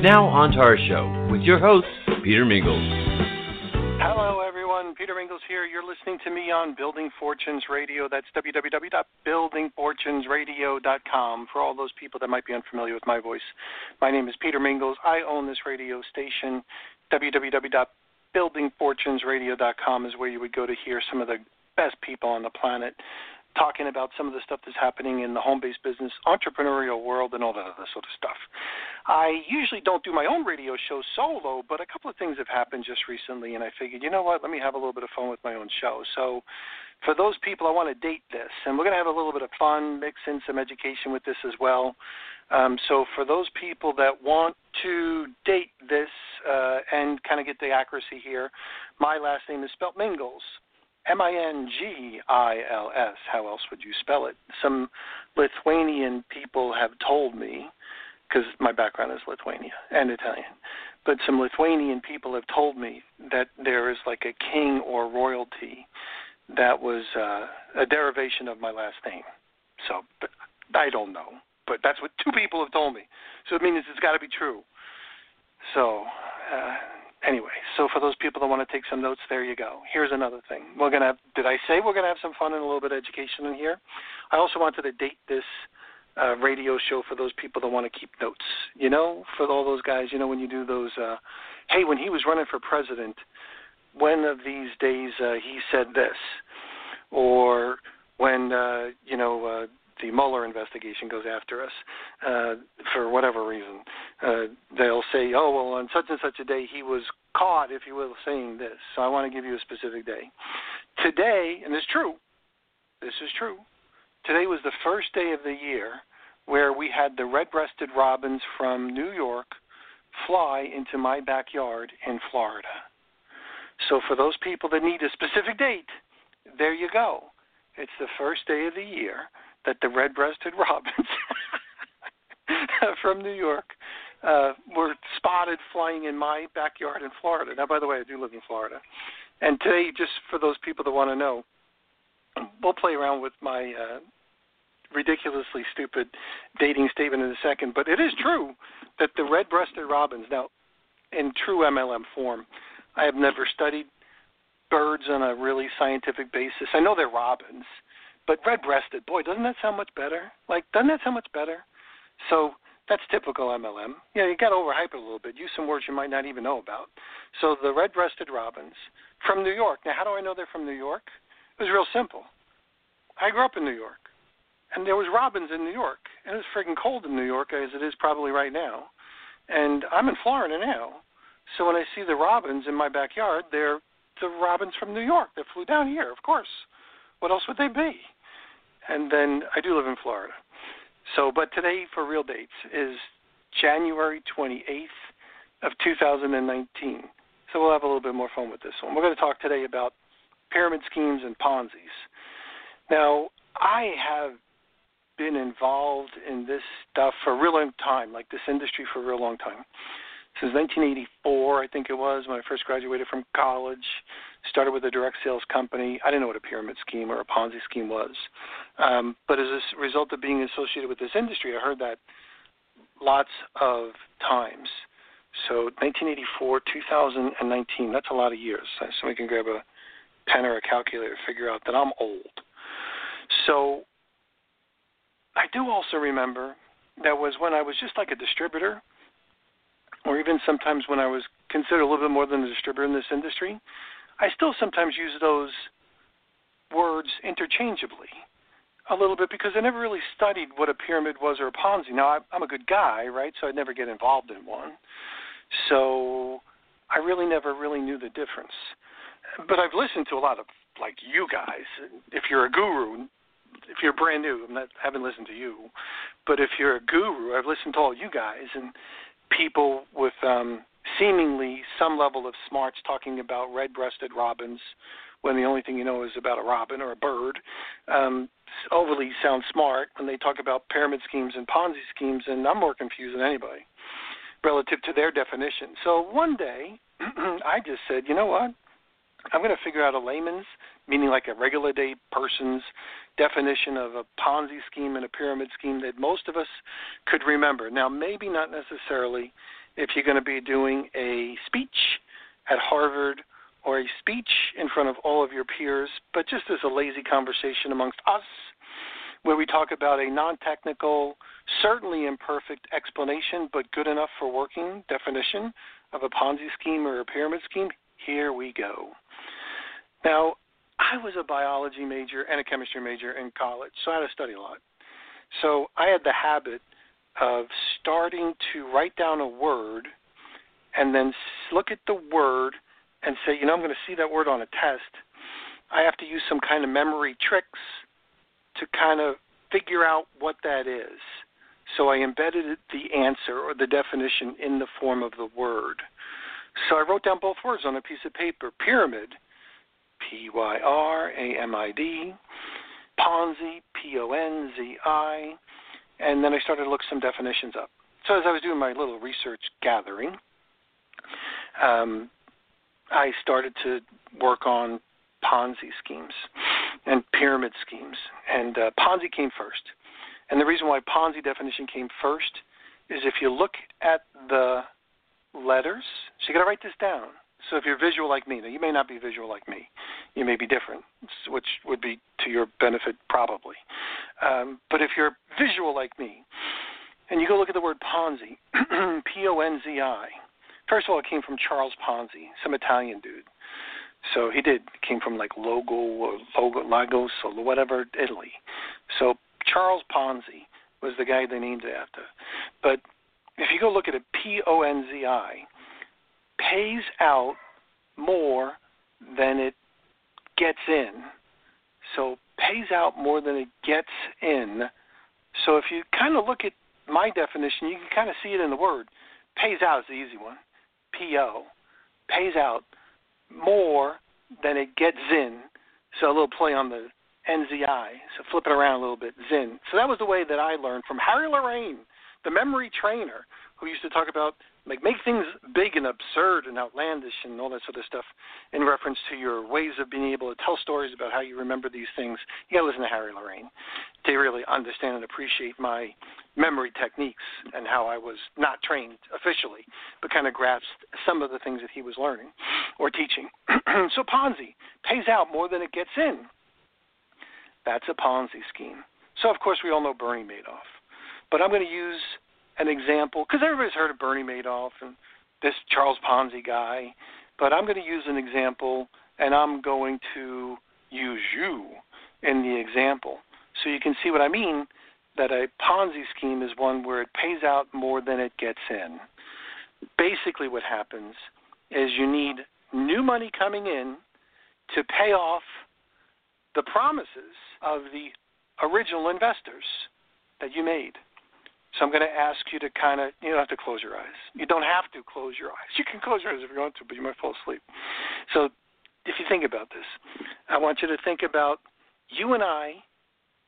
Now, on to our show with your host, Peter Mingils. Hello, everyone. Peter Mingils here. You're listening to me on Building Fortunes Radio. That's www.buildingfortunesradio.com. For all those people that might be unfamiliar with my voice, my name is Peter Mingils. I own this radio station. www.buildingfortunesradio.com is where you would go to hear some of the best people on the planet talking about some of the stuff that's happening in the home based business, entrepreneurial world, and all that other sort of stuff. I usually don't do my own radio show solo, but a couple of things have happened just recently, and I figured, you know what, let me have a little bit of fun with my own show. So, for those people, I want to date this, and we're going to have a little bit of fun, mix in some education with this as well. Um, so, for those people that want to date this uh, and kind of get the accuracy here, my last name is spelt Mingils. M I N G I L S. How else would you spell it? Some Lithuanian people have told me, because my background is Lithuania and Italian, but some Lithuanian people have told me that there is like a king or royalty that was uh, a derivation of my last name. So, but I don't know, but that's what two people have told me. So it means it's got to be true. So. Uh, anyway, so for those people that want to take some notes, there you go. Here's another thing. We're gonna. Have, did I say we're gonna have some fun and a little bit of education in here? I also wanted to date this uh, radio show for those people that want to keep notes. You know, for all those guys. You know, when you do those. Uh, hey, when he was running for president, when of these days uh, he said this, or when uh, you know uh, the Mueller investigation goes after us uh, for whatever reason. Uh, they'll say, oh, well, on such and such a day he was caught, if you will, saying this. So I want to give you a specific day. Today, and it's true, this is true, today was the first day of the year where we had the red breasted robins from New York fly into my backyard in Florida. So for those people that need a specific date, there you go. It's the first day of the year that the red-breasted robins from New York uh, were spotted flying in my backyard in Florida. Now, by the way, I do live in Florida. And today, just for those people that want to know, we'll play around with my uh, ridiculously stupid dating statement in a second. But it is true that the red-breasted robins, now, in true MLM form, I have never studied birds on a really scientific basis. I know they're robins, but red breasted, boy, doesn't that sound much better? Like, doesn't that sound much better? So that's typical MLM. Yeah, you got to overhype it a little bit. Use some words you might not even know about. So the red breasted robins from New York. Now, how do I know they're from New York? It was real simple. I grew up in New York, and there was robins in New York, and it was freaking cold in New York as it is probably right now. And I'm in Florida now, so when I see the robins in my backyard, they're the robins from New York that flew down here, of course. What else would they be? And then I do live in Florida. So, but today for real dates is January 28th of 2019. So we'll have a little bit more fun with this one. We're going to talk today about pyramid schemes and Ponzi's. Now, I have been involved in this stuff for a real long time, like this industry for a real long time since 1984, I think it was, when I first graduated from college. Started with a direct sales company. I didn't know what a pyramid scheme or a Ponzi scheme was. Um, but as a result of being associated with this industry, I heard that lots of times. So 1984, 2019, that's a lot of years. So we can grab a pen or a calculator to figure out that I'm old. So I do also remember that was when I was just like a distributor – or even sometimes when I was considered a little bit more than a distributor in this industry, I still sometimes use those words interchangeably a little bit because I never really studied what a pyramid was or a Ponzi. Now, I'm a good guy, right? So I'd never get involved in one. So I really never really knew the difference. But I've listened to a lot of like you guys. If you're a guru, if you're brand new, I'm not haven't listened to you, but if you're a guru, I've listened to all you guys, and people with um, seemingly some level of smarts talking about red-breasted robins when the only thing you know is about a robin or a bird. Um, overly sound smart when they talk about pyramid schemes and Ponzi schemes, and I'm more confused than anybody relative to their definition. So one day, I just said, you know what? I'm going to figure out a layman's, meaning like a regular day person's definition of a Ponzi scheme and a pyramid scheme that most of us could remember. Now, maybe not necessarily if you're going to be doing a speech at Harvard or a speech in front of all of your peers, but just as a lazy conversation amongst us where we talk about a non technical, certainly imperfect explanation, but good enough for working definition of a Ponzi scheme or a pyramid scheme, here we go. Now, I was a biology major and a chemistry major in college, so I had to study a lot. So I had the habit of starting to write down a word and then look at the word and say, you know, I'm going to see that word on a test. I have to use some kind of memory tricks to kind of figure out what that is. So I embedded the answer or the definition in the form of the word. So I wrote down both words on a piece of paper pyramid, P Y R A M I D, Ponzi, P O N Z I, and then I started to look some definitions up. So as I was doing my little research gathering, um, I started to work on Ponzi schemes and pyramid schemes. And uh, Ponzi came first. And the reason why Ponzi definition came first is if you look at the letters, so you got to write this down. So if you're visual like me, now you may not be visual like me, you may be different, which would be to your benefit probably. Um, but if you're visual like me, and you go look at the word Ponzi, P O N Z I. First of all, it came from Charles Ponzi, some Italian dude. So he did came from like Logo or Logo Lagos or whatever Italy. So Charles Ponzi was the guy they named it after. But if you go look at it, P O N Z I pays out more than it gets in. So pays out more than it gets in. So if you kind of look at my definition, you can kind of see it in the word. Pays out is the easy one. P O pays out more than it gets in. So a little play on the NZI. So flip it around a little bit, Zin. So that was the way that I learned from Harry Lorayne, the memory trainer, who used to talk about like make things big and absurd and outlandish and all that sort of stuff in reference to your ways of being able to tell stories about how you remember these things. You got to listen to Harry Lorayne to really understand and appreciate my memory techniques and how I was not trained officially, but kind of grasped some of the things that he was learning or teaching. so Ponzi pays out more than it gets in. That's a Ponzi scheme. So of course we all know Bernie Madoff, but I'm going to use an example because everybody's heard of Bernie Madoff and this Charles Ponzi guy, but I'm going to use an example and I'm going to use you in the example so you can see what I mean that a Ponzi scheme is one where it pays out more than it gets in. Basically, what happens is you need new money coming in to pay off the promises of the original investors that you made. So I'm going to ask you to kind of, you don't have to close your eyes. You don't have to close your eyes. You can close your eyes if you want to, but you might fall asleep. So if you think about this, I want you to think about you and I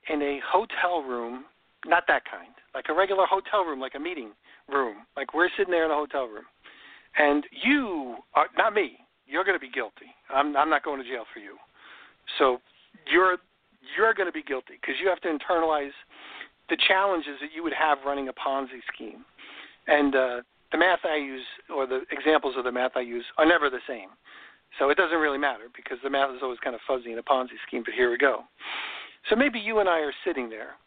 in a hotel room, not that kind, like a regular hotel room, like a meeting room, like we're sitting there in a hotel room. And you are, not me, you're going to be guilty. I'm, I'm not going to jail for you. So you're you're going to be guilty because you have to internalize the challenges that you would have running a Ponzi scheme. And uh, the math I use, or the examples of the math I use, are never the same. So it doesn't really matter because the math is always kind of fuzzy in a Ponzi scheme, but here we go. So maybe you and I are sitting there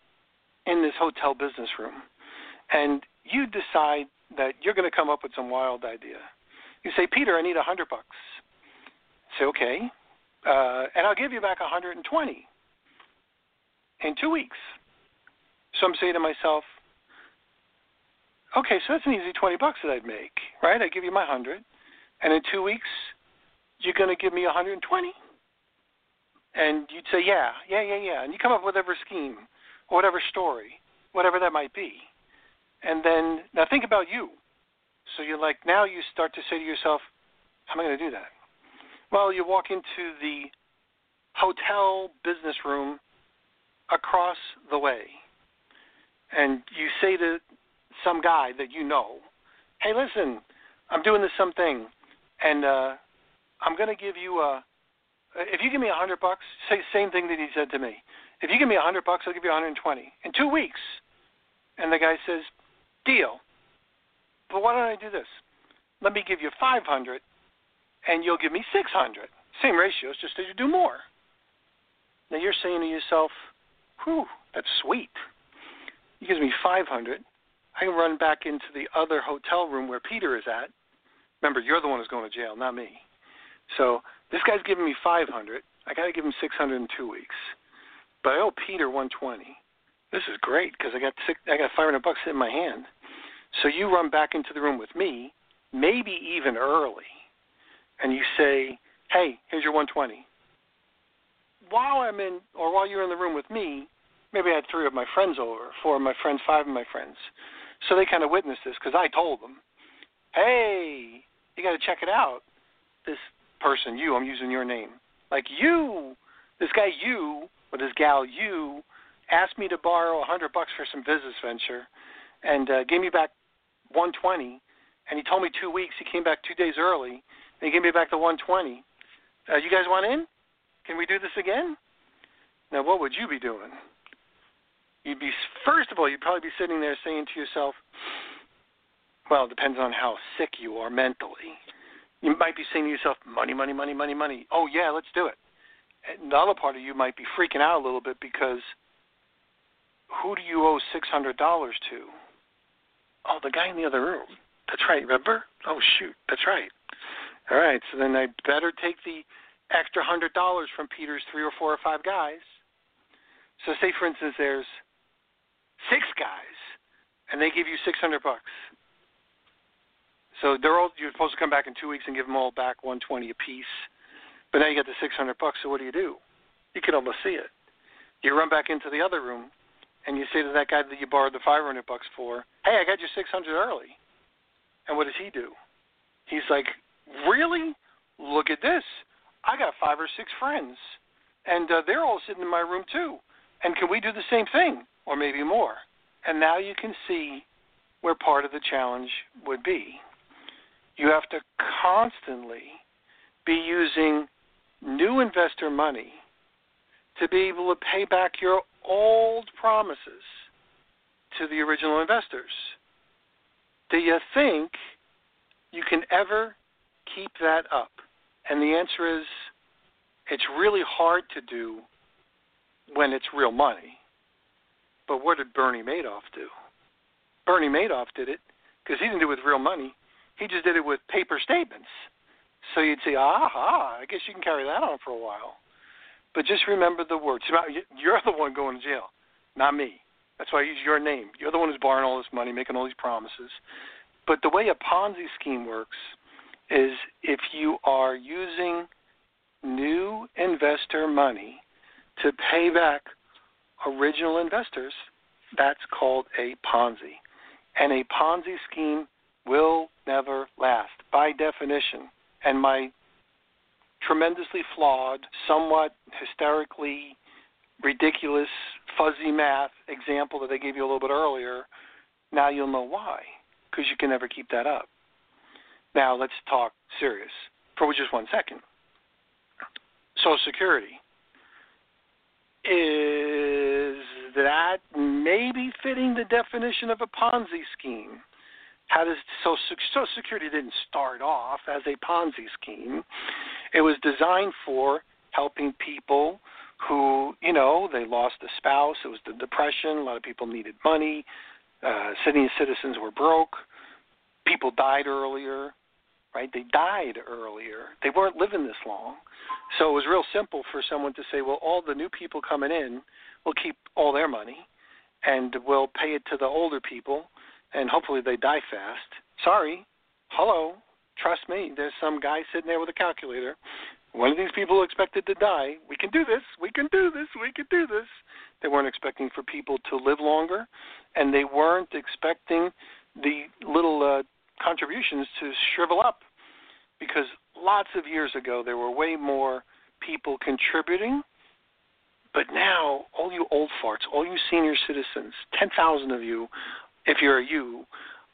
in this hotel business room, and you decide that you're going to come up with some wild idea. You say, Peter, I need a hundred bucks. Say, okay, uh, and I'll give you back a 120 in two weeks. So I'm saying to myself, okay, so that's an easy 20 bucks that I'd make, right? I give you my 100, and in two weeks, you're going to give me 120. And you'd say, yeah, yeah, yeah, yeah. And you come up with whatever scheme or whatever story, whatever that might be. And then, now think about you. So you're like, now you start to say to yourself, how am I going to do that? Well, you walk into the hotel business room across the way, and you say to some guy that you know, hey, listen, I'm doing this something, and uh, I'm going to give you a. If you give me a hundred bucks, say the same thing that he said to me. If you give me a hundred bucks, I'll give you 120 in two weeks. And the guy says, deal. But why don't I do this? Let me give you 500, and you'll give me 600. Same ratios, just that you do more. Now you're saying to yourself, whew, that's sweet. He gives me 500. I run back into the other hotel room where Peter is at. Remember, you're the one who's going to jail, not me. So this guy's giving me 500. I got to give him 600 in two weeks. But I owe Peter 120. This is great because I got six, I got 500 bucks in my hand. So you run back into the room with me, maybe even early, and you say, "Hey, here's your 120." While I'm in, or while you're in the room with me, maybe I had three of my friends over, four of my friends, five of my friends. So they kind of witnessed this because I told them, "Hey, you got to check it out." This person, you, I'm using your name, like you, this guy, you, or this gal, you, asked me to borrow a hundred bucks for some business venture, and uh, gave me back 120. And he told me two weeks. He came back two days early, and he gave me back the 120. Uh, you guys want in? Can we do this again? Now, what would you be doing? You'd be first of all, you'd probably be sitting there saying to yourself, "Well, it depends on how sick you are mentally." You might be saying to yourself, "Money, money, money, money, money." Oh yeah, let's do it. And the other part of you might be freaking out a little bit because who do you owe six hundred dollars to? Oh, the guy in the other room. That's right. Remember? Oh shoot, that's right. All right. So then I better take the extra hundred dollars from Peter's three or four or five guys. So say for instance there's six guys, and they give you six hundred bucks. So they're all you're supposed to come back in two weeks and give them all back one twenty apiece. But now you got the six hundred bucks. So what do you do? You can almost see it. You run back into the other room and you say to that guy that you borrowed the 500 bucks for, "Hey, I got you 600 early." And what does he do? He's like, "Really? Look at this. I got five or six friends, and uh, they're all sitting in my room too. And can we do the same thing, or maybe more?" And now you can see where part of the challenge would be. You have to constantly be using new investor money to be able to pay back your old promises to the original investors. Do you think you can ever keep that up? And the answer is it's really hard to do when it's real money. But what did Bernie Madoff do? Bernie Madoff did it because he didn't do it with real money. He just did it with paper statements. So you'd say, aha, I guess you can carry that on for a while. But just remember the words. You're the one going to jail, not me. That's why I use your name. You're the one who's borrowing all this money, making all these promises. But the way a Ponzi scheme works is if you are using new investor money to pay back original investors, that's called a Ponzi. And a Ponzi scheme will never last by definition. And my tremendously flawed, somewhat hysterically ridiculous, fuzzy math example that I gave you a little bit earlier, now you'll know why, because you can never keep that up. Now let's talk serious for just one second. Social Security. Is that maybe fitting the definition of a Ponzi scheme? How does Social, Social Security didn't start off as a Ponzi scheme? It was designed for helping people who, you know, they lost a spouse. It was the depression. A lot of people needed money. Uh, senior citizens were broke. People died earlier, right? They died earlier. They weren't living this long. So it was real simple for someone to say, well, all the new people coming in will keep all their money and we'll pay it to the older people and hopefully they die fast. Sorry. Hello. Trust me, there's some guy sitting there with a calculator. One of these people expected to die. We can do this. We can do this. We can do this. They weren't expecting for people to live longer, and they weren't expecting the little uh, contributions to shrivel up because lots of years ago there were way more people contributing. But now, all you old farts, all you senior citizens, 10,000 of you, if you're a you,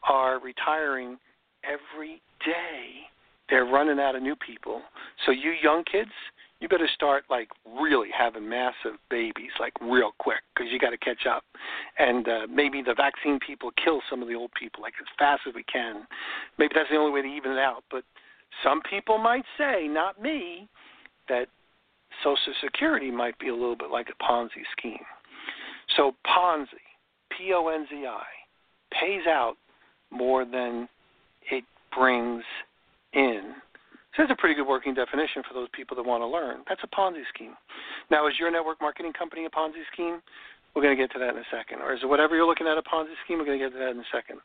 are retiring every day. They're running out of new people. So, you young kids, you better start like really having massive babies like real quick because you got to catch up and uh, maybe the vaccine people kill some of the old people like as fast as we can maybe that's the only way to even it out but some people might say not me that social security might be a little bit like a ponzi scheme so ponzi p-o-n-z-i pays out more than it brings in so that's a pretty good working definition for those people that want to learn. That's a Ponzi scheme. Now, is your network marketing company a Ponzi scheme? We're going to get to that in a second. Or is it whatever you're looking at a Ponzi scheme? We're going to get to that in a second.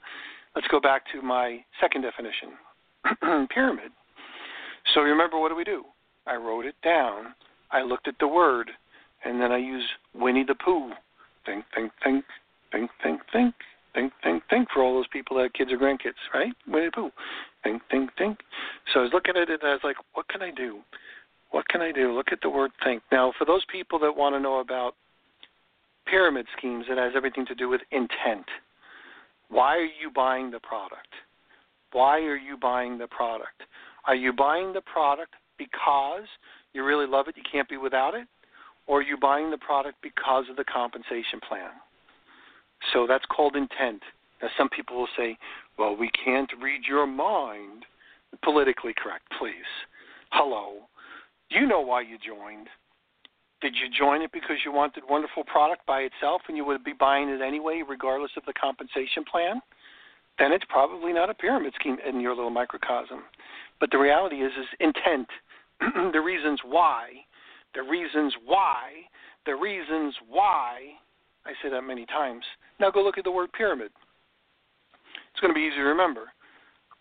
Let's go back to my second definition pyramid. So remember, what do we do? I wrote it down. I looked at the word, and then I use Winnie the Pooh. Think, think, think, think, think, think, think, think, think for all those people that have kids or grandkids, right? Winnie the Pooh think, think, think. So I was looking at it and I was like, what can I do? What can I do? Look at the word think. Now, for those people that want to know about pyramid schemes, it has everything to do with intent. Why are you buying the product? Why are you buying the product? Are you buying the product because you really love it, you can't be without it? Or are you buying the product because of the compensation plan? So that's called intent. Now, some people will say, well, we can't read your mind. Politically correct, please. Hello. You know why you joined. Did you join it because you wanted wonderful product by itself and you would be buying it anyway, regardless of the compensation plan? Then it's probably not a pyramid scheme in your little microcosm. But the reality is, is intent. the reasons why, the reasons why, the reasons why. I say that many times. Now go look at the word pyramid. It's going to be easy to remember.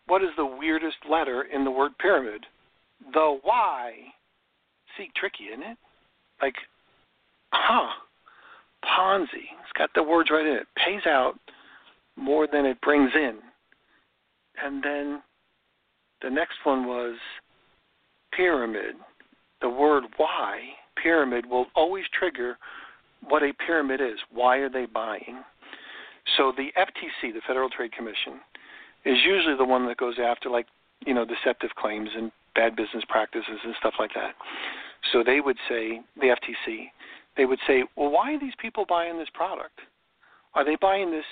What is the weirdest letter in the word pyramid? The Y. See, tricky, isn't it? Like, huh, Ponzi. It's got the words right in it. Pays out more than it brings in. And then the next one was pyramid. The word why pyramid, will always trigger what a pyramid is. Why are they buying? So the FTC, the Federal Trade Commission, is usually the one that goes after like you know deceptive claims and bad business practices and stuff like that. So they would say the FTC, they would say, well, why are these people buying this product? Are they buying this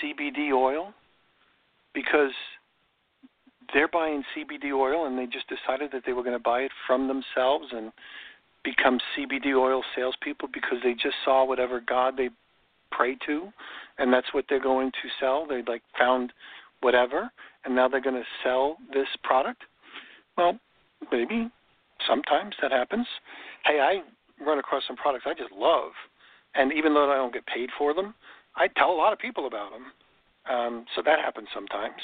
CBD oil because they're buying CBD oil and they just decided that they were going to buy it from themselves and become CBD oil salespeople because they just saw whatever God they pray to and that's what they're going to sell. They like found whatever, and now they're going to sell this product. Well, maybe sometimes that happens. Hey, I run across some products I just love, and even though I don't get paid for them, I tell a lot of people about them. Um, so that happens sometimes.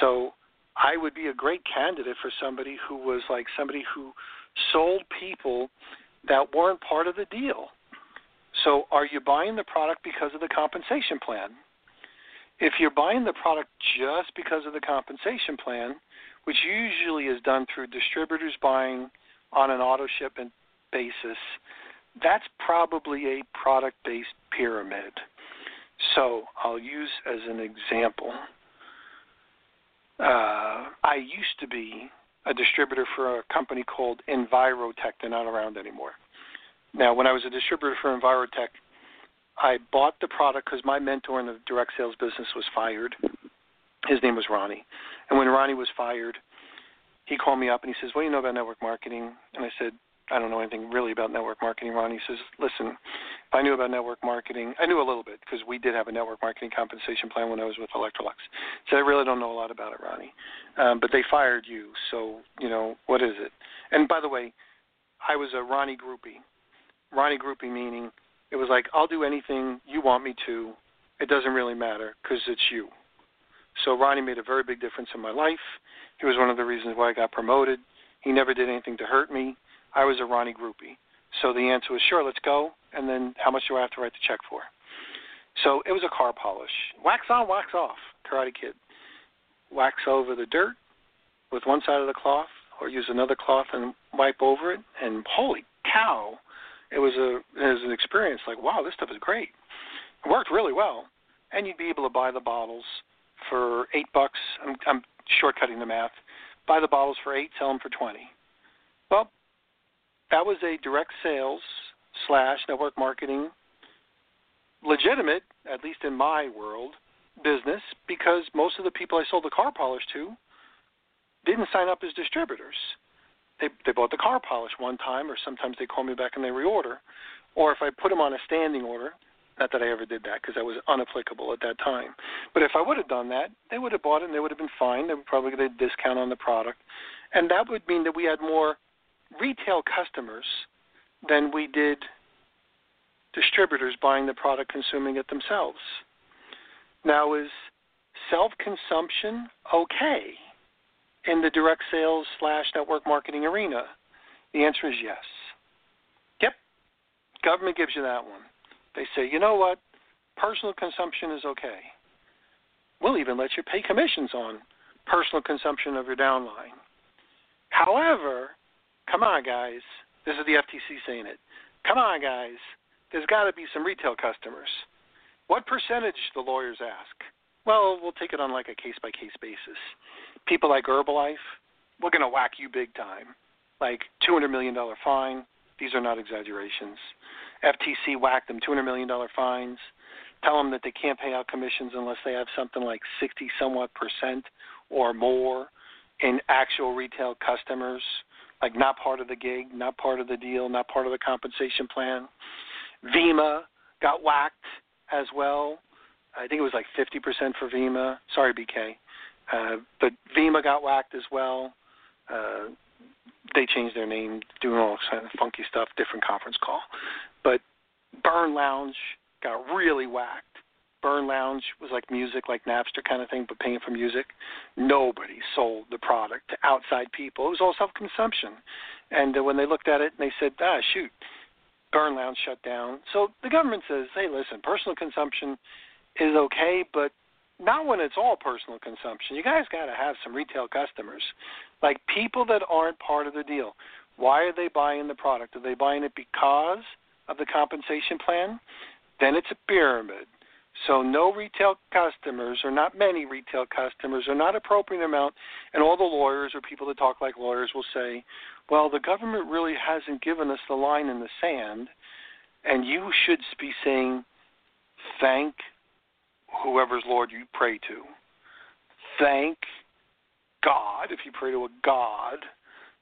So I would be a great candidate for somebody who was like somebody who sold people that weren't part of the deal. So, are you buying the product because of the compensation plan? If you're buying the product just because of the compensation plan, which usually is done through distributors buying on an auto shipment basis, that's probably a product based pyramid. So, I'll use as an example. Uh, I used to be a distributor for a company called Envirotech. They're not around anymore. Now, when I was a distributor for Envirotech, I bought the product because my mentor in the direct sales business was fired. His name was Ronnie. And when Ronnie was fired, he called me up and he says, What do you know about network marketing? And I said, I don't know anything really about network marketing, Ronnie. He says, Listen, I knew about network marketing, I knew a little bit because we did have a network marketing compensation plan when I was with Electrolux. So I really don't know a lot about it, Ronnie. Um, but they fired you, so, you know, what is it? And by the way, I was a Ronnie groupie. Ronnie groupie meaning it was like I'll do anything you want me to. It doesn't really matter because it's you. So Ronnie made a very big difference in my life. He was one of the reasons why I got promoted. He never did anything to hurt me. I was a Ronnie groupie. So the answer was sure, let's go. And then how much do I have to write the check for? So it was a car polish. Wax on, wax off. Karate Kid. wax over the dirt with one side of the cloth, or use another cloth and wipe over it. And holy cow, it was a it was an experience. Like wow, this stuff is great. It worked really well, and you'd be able to buy the bottles for eight bucks. I'm, I'm shortcutting the math. Buy the bottles for eight, sell them for twenty. Well, that was a direct sales slash network marketing legitimate, at least in my world, business because most of the people I sold the car polish to didn't sign up as distributors. They they bought the car polish one time, or sometimes they call me back and they reorder, or if I put them on a standing order. Not that I ever did that because that was unapplicable at that time. But if I would have done that, they would have bought it and they would have been fine. They would probably get a discount on the product, and that would mean that we had more retail customers than we did distributors buying the product, consuming it themselves. Now, is self consumption okay in the direct sales slash network marketing arena? The answer is yes. Yep. Government gives you that one. They say, you know what? Personal consumption is okay. We'll even let you pay commissions on personal consumption of your downline. However, come on, guys. This is the FTC saying it. Come on, guys there's got to be some retail customers. What percentage, the lawyers ask? Well, we'll take it on like a case by case basis. People like Herbalife, we're going to whack you big time. Like $200 million fine. These are not exaggerations. FTC whacked them $200 million fines. Tell them that they can't pay out commissions unless they have something like 60 somewhat percent or more in actual retail customers, like not part of the gig, not part of the deal, not part of the compensation plan. Vemma got whacked as well. I think it was like 50% for Vemma. Sorry, BK. Uh, but Vemma got whacked as well. Uh, they changed their name, doing all kind of funky stuff, different conference call. But Burn Lounge got really whacked. Burn Lounge was like music, like Napster kind of thing, but paying for music. Nobody sold the product to outside people. It was all self consumption. And uh, when they looked at it, and they said, ah, shoot, Burn Lounge shut down. So the government says, hey, listen, personal consumption is okay, but not when it's all personal consumption. You guys got to have some retail customers, like people that aren't part of the deal. Why are they buying the product? Are they buying it because of the compensation plan? Then it's a pyramid. So no retail customers, or not many retail customers, or not appropriate amount, and all the lawyers or people that talk like lawyers will say, well, the government really hasn't given us the line in the sand, and you should be saying, thank whoever's Lord you pray to. Thank God, if you pray to a God.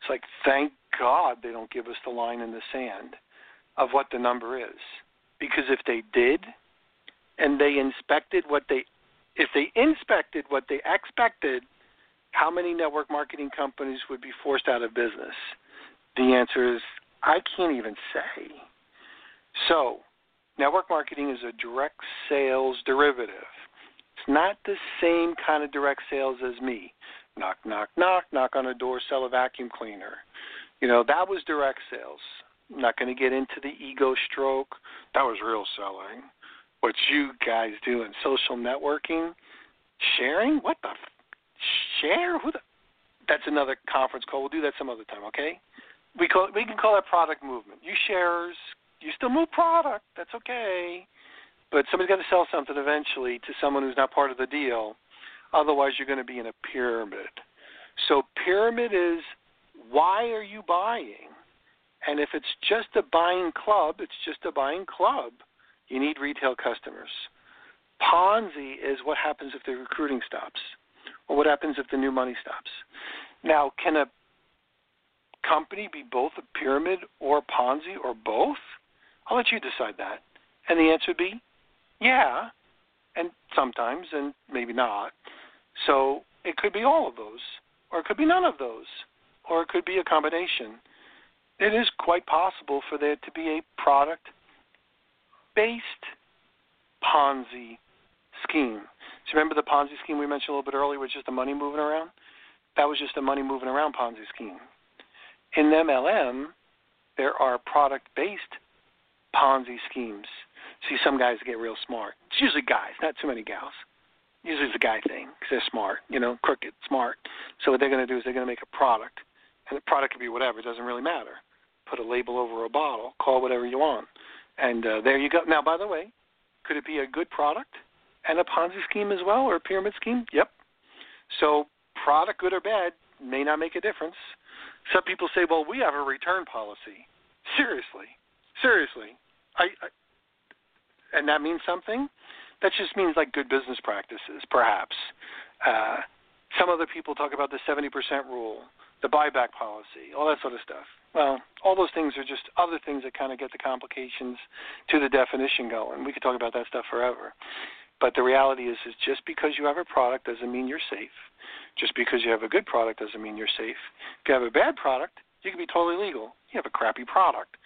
It's like, thank God they don't give us the line in the sand of what the number is. Because if they did, and they inspected what they, if they inspected what they expected, how many network marketing companies would be forced out of business? The answer is I can't even say. So, network marketing is a direct sales derivative. It's not the same kind of direct sales as me. Knock, knock, knock, knock on a door, sell a vacuum cleaner. You know, that was direct sales. I'm not going to get into the ego stroke. That was real selling. What you guys do in social networking, sharing? What the? F- share? Who the? That's another conference call. We'll do that some other time, okay? we call we can call that product movement. You sharers, you still move product. That's okay. But somebody's got to sell something eventually to someone who's not part of the deal. Otherwise, you're going to be in a pyramid. So pyramid is why are you buying? And if it's just a buying club, it's just a buying club. You need retail customers. Ponzi is what happens if the recruiting stops, or what happens if the new money stops. Now, can a company be both a pyramid or a Ponzi or both? I'll let you decide that. And the answer would be yeah, and sometimes, and maybe not. So it could be all of those, or it could be none of those, or it could be a combination. It is quite possible for there to be a product based Ponzi scheme. So remember the Ponzi scheme we mentioned a little bit earlier was just the money moving around? That was just a money moving around Ponzi scheme. In MLM, there are product based Ponzi schemes. See, some guys get real smart. It's usually guys, not too many gals. Usually it's a guy thing because they're smart, you know, crooked, smart. So what they're going to do is they're going to make a product, and the product could be whatever. It doesn't really matter. Put a label over a bottle, call whatever you want, and uh, there you go. Now, by the way, could it be a good product and a Ponzi scheme as well, or a pyramid scheme? Yep. So product, good or bad, may not make a difference. Some people say, well, we have a return policy. Seriously, seriously, I, I and that means something. That just means like good business practices, perhaps. Uh, some other people talk about the 70% rule, the buyback policy, all that sort of stuff. Well, all those things are just other things that kind of get the complications to the definition going. We could talk about that stuff forever. But the reality is, is just because you have a product doesn't mean you're safe. Just because you have a good product doesn't mean you're safe. If you have a bad product, you can be totally legal. You have a crappy product.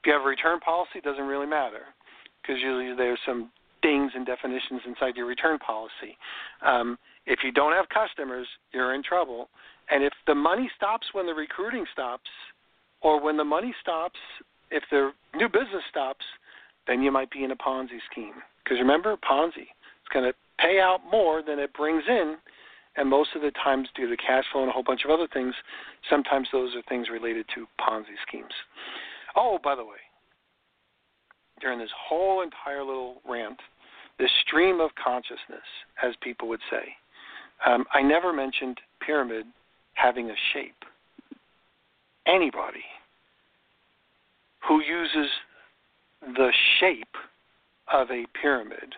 If you have a return policy, it doesn't really matter because usually there's some things and definitions inside your return policy. Um, if you don't have customers, you're in trouble. And if the money stops when the recruiting stops, or when the money stops, if the new business stops, then you might be in a Ponzi scheme. Because remember, Ponzi, it's going to pay out more than it brings in, and most of the times, due to cash flow and a whole bunch of other things, sometimes those are things related to Ponzi schemes. Oh, by the way, during this whole entire little rant, this stream of consciousness, as people would say, um, I never mentioned pyramid having a shape. Anybody who uses the shape of a pyramid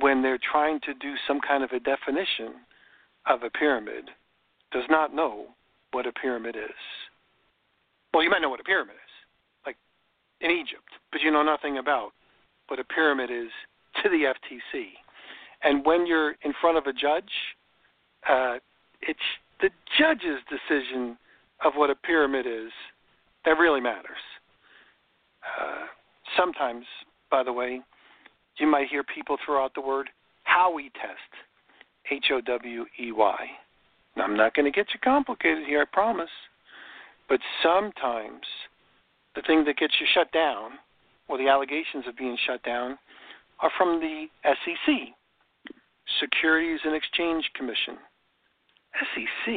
when they're trying to do some kind of a definition of a pyramid does not know what a pyramid is. Well, you might know what a pyramid is, like in Egypt, but you know nothing about what a pyramid is to the FTC. And when you're in front of a judge, uh, it's the judge's decision of what a pyramid is that really matters. Uh, sometimes, by the way, you might hear people throw out the word Howey test, H O W E Y. I'm not going to get you complicated here, I promise. But sometimes the thing that gets you shut down, or the allegations of being shut down, are from the SEC, Securities and Exchange Commission. SEC?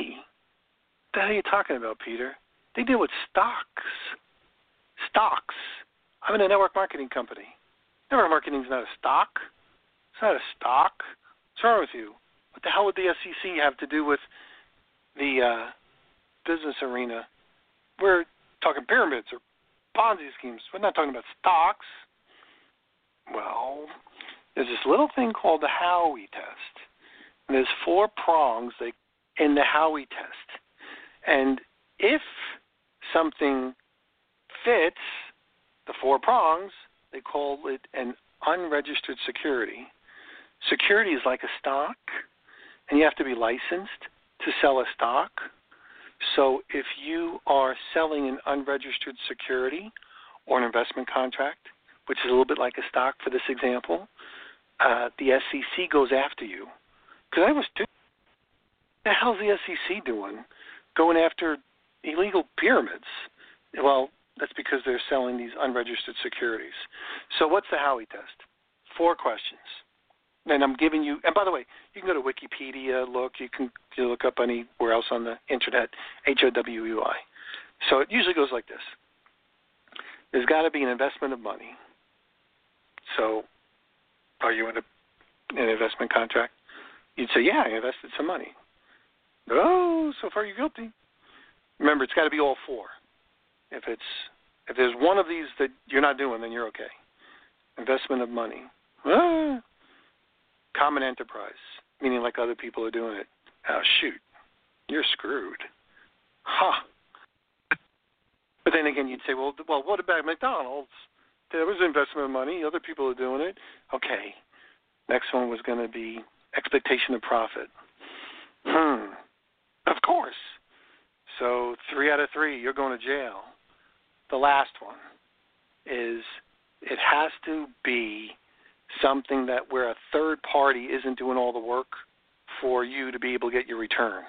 The hell are you talking about, Peter? They deal with stocks. Stocks. I'm in a network marketing company. Network marketing is not a stock. It's not a stock. What's wrong with you? What the hell would the SEC have to do with the uh, business arena? We're talking pyramids or Ponzi schemes. We're not talking about stocks. Well, there's this little thing called the Howey test. And there's four prongs in the Howey test. And if something fits the four prongs, they call it an unregistered security. Security is like a stock, and you have to be licensed to sell a stock. So if you are selling an unregistered security or an investment contract, which is a little bit like a stock for this example, uh, the SEC goes after you. Because I was too. The hell's the SEC doing? Going after illegal pyramids? Well, that's because they're selling these unregistered securities. So, what's the Howey test? Four questions. And I'm giving you. And by the way, you can go to Wikipedia, look. You can you look up anywhere else on the internet. H O W E Y. So it usually goes like this. There's got to be an investment of money. So, are you in a, an investment contract? You'd say, yeah, I invested some money. Oh, so far you're guilty. Remember, it's got to be all four. If it's if there's one of these that you're not doing, then you're okay. Investment of money. Ah. Common enterprise, meaning like other people are doing it. Oh shoot, you're screwed. Huh. But then again, you'd say, well, well, what about McDonald's? There was investment of money. Other people are doing it. Okay. Next one was going to be expectation of profit. Hmm. Of course. So three out of three, you're going to jail. The last one is it has to be something that where a third party isn't doing all the work for you to be able to get your return.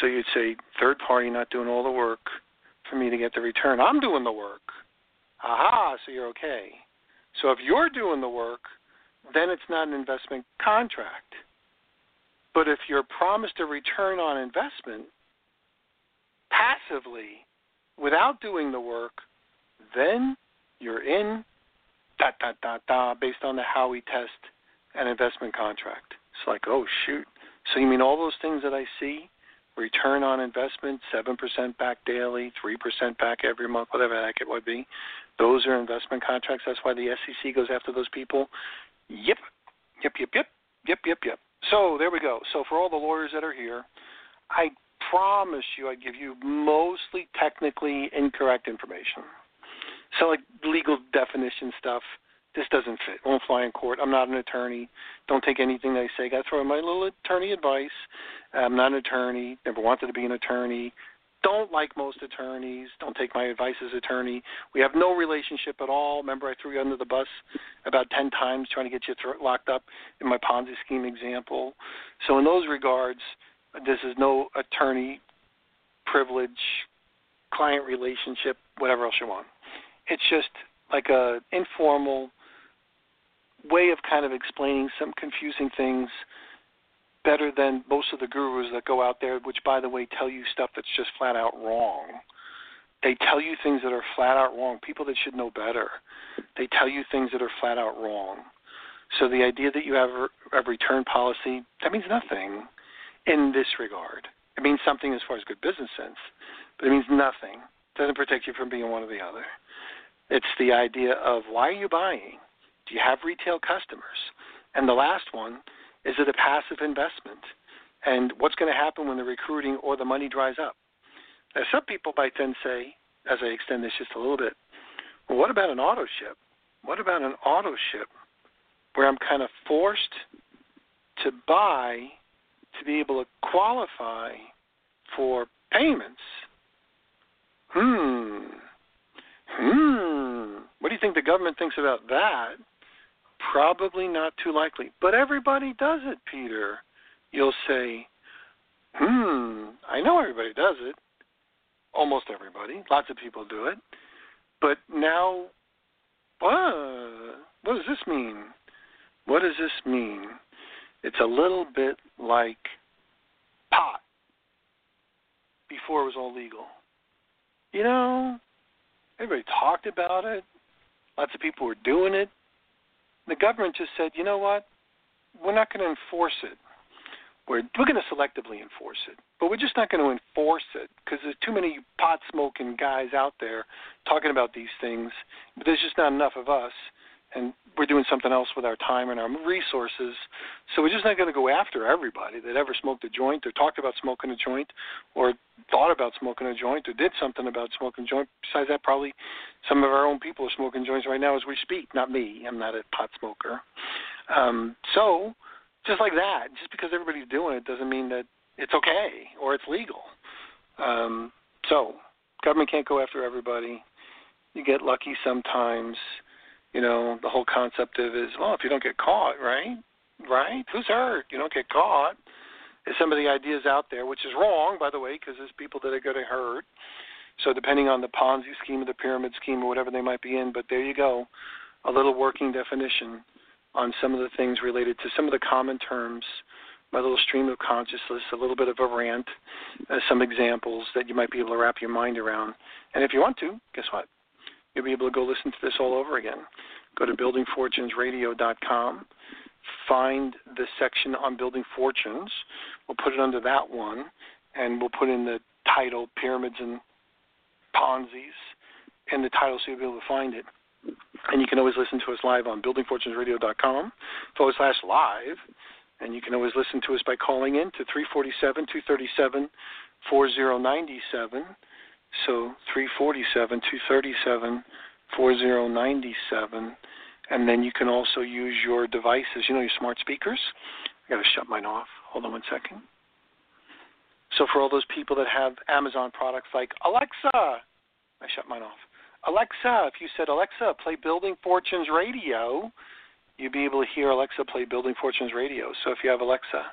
So you'd say third party not doing all the work for me to get the return. I'm doing the work. Aha, so you're okay. So if you're doing the work, then it's not an investment contract. But if you're promised a return on investment passively without doing the work, then you're in dot dot dot dot based on the Howey test an investment contract. It's like, oh shoot. So you mean all those things that I see? Return on investment, seven percent back daily, three percent back every month, whatever the heck it would be. Those are investment contracts. That's why the SEC goes after those people. Yep. Yep, yep, yep. Yep, yep, yep. So there we go. So for all the lawyers that are here, I promise you I give you mostly technically incorrect information. So like legal definition stuff, this doesn't fit. Won't fly in court. I'm not an attorney. Don't take anything they say. Got to throw in my little attorney advice. I'm not an attorney. Never wanted to be an attorney. Don't like most attorneys. Don't take my advice as attorney. We have no relationship at all. Remember, I threw you under the bus about ten times trying to get you th- locked up in my Ponzi scheme example. So in those regards, this is no attorney privilege, client relationship, whatever else you want. It's just like a informal way of kind of explaining some confusing things better than most of the gurus that go out there, which, by the way, tell you stuff that's just flat out wrong. They tell you things that are flat out wrong. People that should know better, they tell you things that are flat out wrong. So the idea that you have a return policy that means nothing in this regard. It means something as far as good business sense, but it means nothing. It doesn't protect you from being one or the other. It's the idea of why are you buying? Do you have retail customers? And the last one, is it a passive investment? And what's going to happen when the recruiting or the money dries up? Now, some people might then say, as I extend this just a little bit, well, what about an auto ship? What about an auto ship where I'm kind of forced to buy to be able to qualify for payments? Hmm. Hmm. What do you think the government thinks about that? Probably not too likely. But everybody does it, Peter. You'll say, hmm, I know everybody does it. Almost everybody. Lots of people do it. But now, what? What does this mean? What does this mean? It's a little bit like pot before it was all legal. You know, everybody talked about it. Lots of people were doing it. The government just said, you know what? We're not going to enforce it. We're, we're going to selectively enforce it, but we're just not going to enforce it because there's too many pot smoking guys out there talking about these things. But there's just not enough of us and we're doing something else with our time and our resources. So we're just not going to go after everybody that ever smoked a joint or talked about smoking a joint or thought about smoking a joint or did something about smoking a joint. Besides that, probably some of our own people are smoking joints right now as we speak. Not me. I'm not a pot smoker. Um, so just like that, just because everybody's doing it doesn't mean that it's okay or it's legal. Um, so government can't go after everybody. You get lucky sometimes you know, the whole concept of is, well, if you don't get caught, right? Right? Who's hurt? You don't get caught. Is some of the ideas out there, which is wrong, by the way, because there's people that are going to hurt. So depending on the Ponzi scheme or the pyramid scheme or whatever they might be in, but there you go, a little working definition on some of the things related to some of the common terms, my little stream of consciousness, a little bit of a rant, uh, some examples that you might be able to wrap your mind around. And if you want to, guess what? You'll be able to go listen to this all over again. Go to buildingfortunesradio.com, find the section on building fortunes. We'll put it under that one, and we'll put in the title Pyramids and Ponzi's in the title so you'll be able to find it. And you can always listen to us live on buildingfortunesradio.com forward slash live. And you can always listen to us by calling in to 347 237 4097 so 347, 237, 4097. And then you can also use your devices, you know, your smart speakers. I got to shut mine off. Hold on one second. So for all those people that have Amazon products like Alexa, I shut mine off. Alexa, if you said Alexa, play Building Fortunes Radio, you'd be able to hear Alexa play Building Fortunes Radio. So if you have Alexa,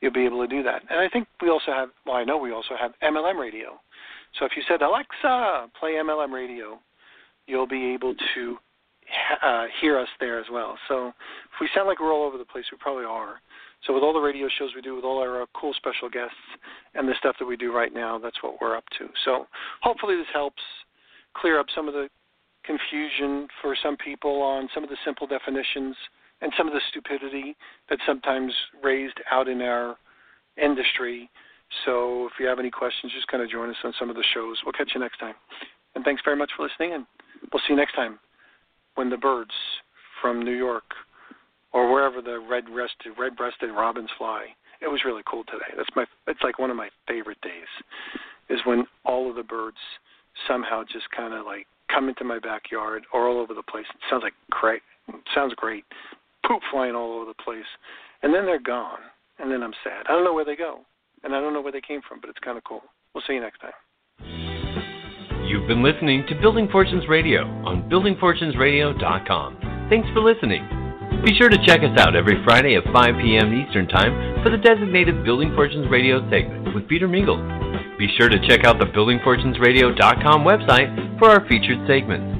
you'll be able to do that. And I think we also have, well, I know we also have MLM Radio. So if you said, Alexa, play MLM radio, you'll be able to uh, hear us there as well. So if we sound like we're all over the place, we probably are. So with all the radio shows we do, with all our uh, cool special guests, and the stuff that we do right now, that's what we're up to. So hopefully this helps clear up some of the confusion for some people on some of the simple definitions and some of the stupidity that's sometimes raised out in our industry. So if you have any questions, just kind of join us on some of the shows. We'll catch you next time. And thanks very much for listening, and we'll see you next time when the birds from New York or wherever the red-breasted red-breasted robins fly. It was really cool today. That's my it's like one of my favorite days is when all of the birds somehow just kind of like come into my backyard or all over the place. It sounds like great. Sounds great. Poop flying all over the place, and then they're gone, and then I'm sad. I don't know where they go, and I don't know where they came from, but it's kind of cool. We'll see you next time. You've been listening to Building Fortunes Radio on buildingfortunesradio.com. Thanks for listening. Be sure to check us out every Friday at 5 p.m. Eastern Time for the designated Building Fortunes Radio segment with Peter Mingils. Be sure to check out the buildingfortunesradio.com website for our featured segments.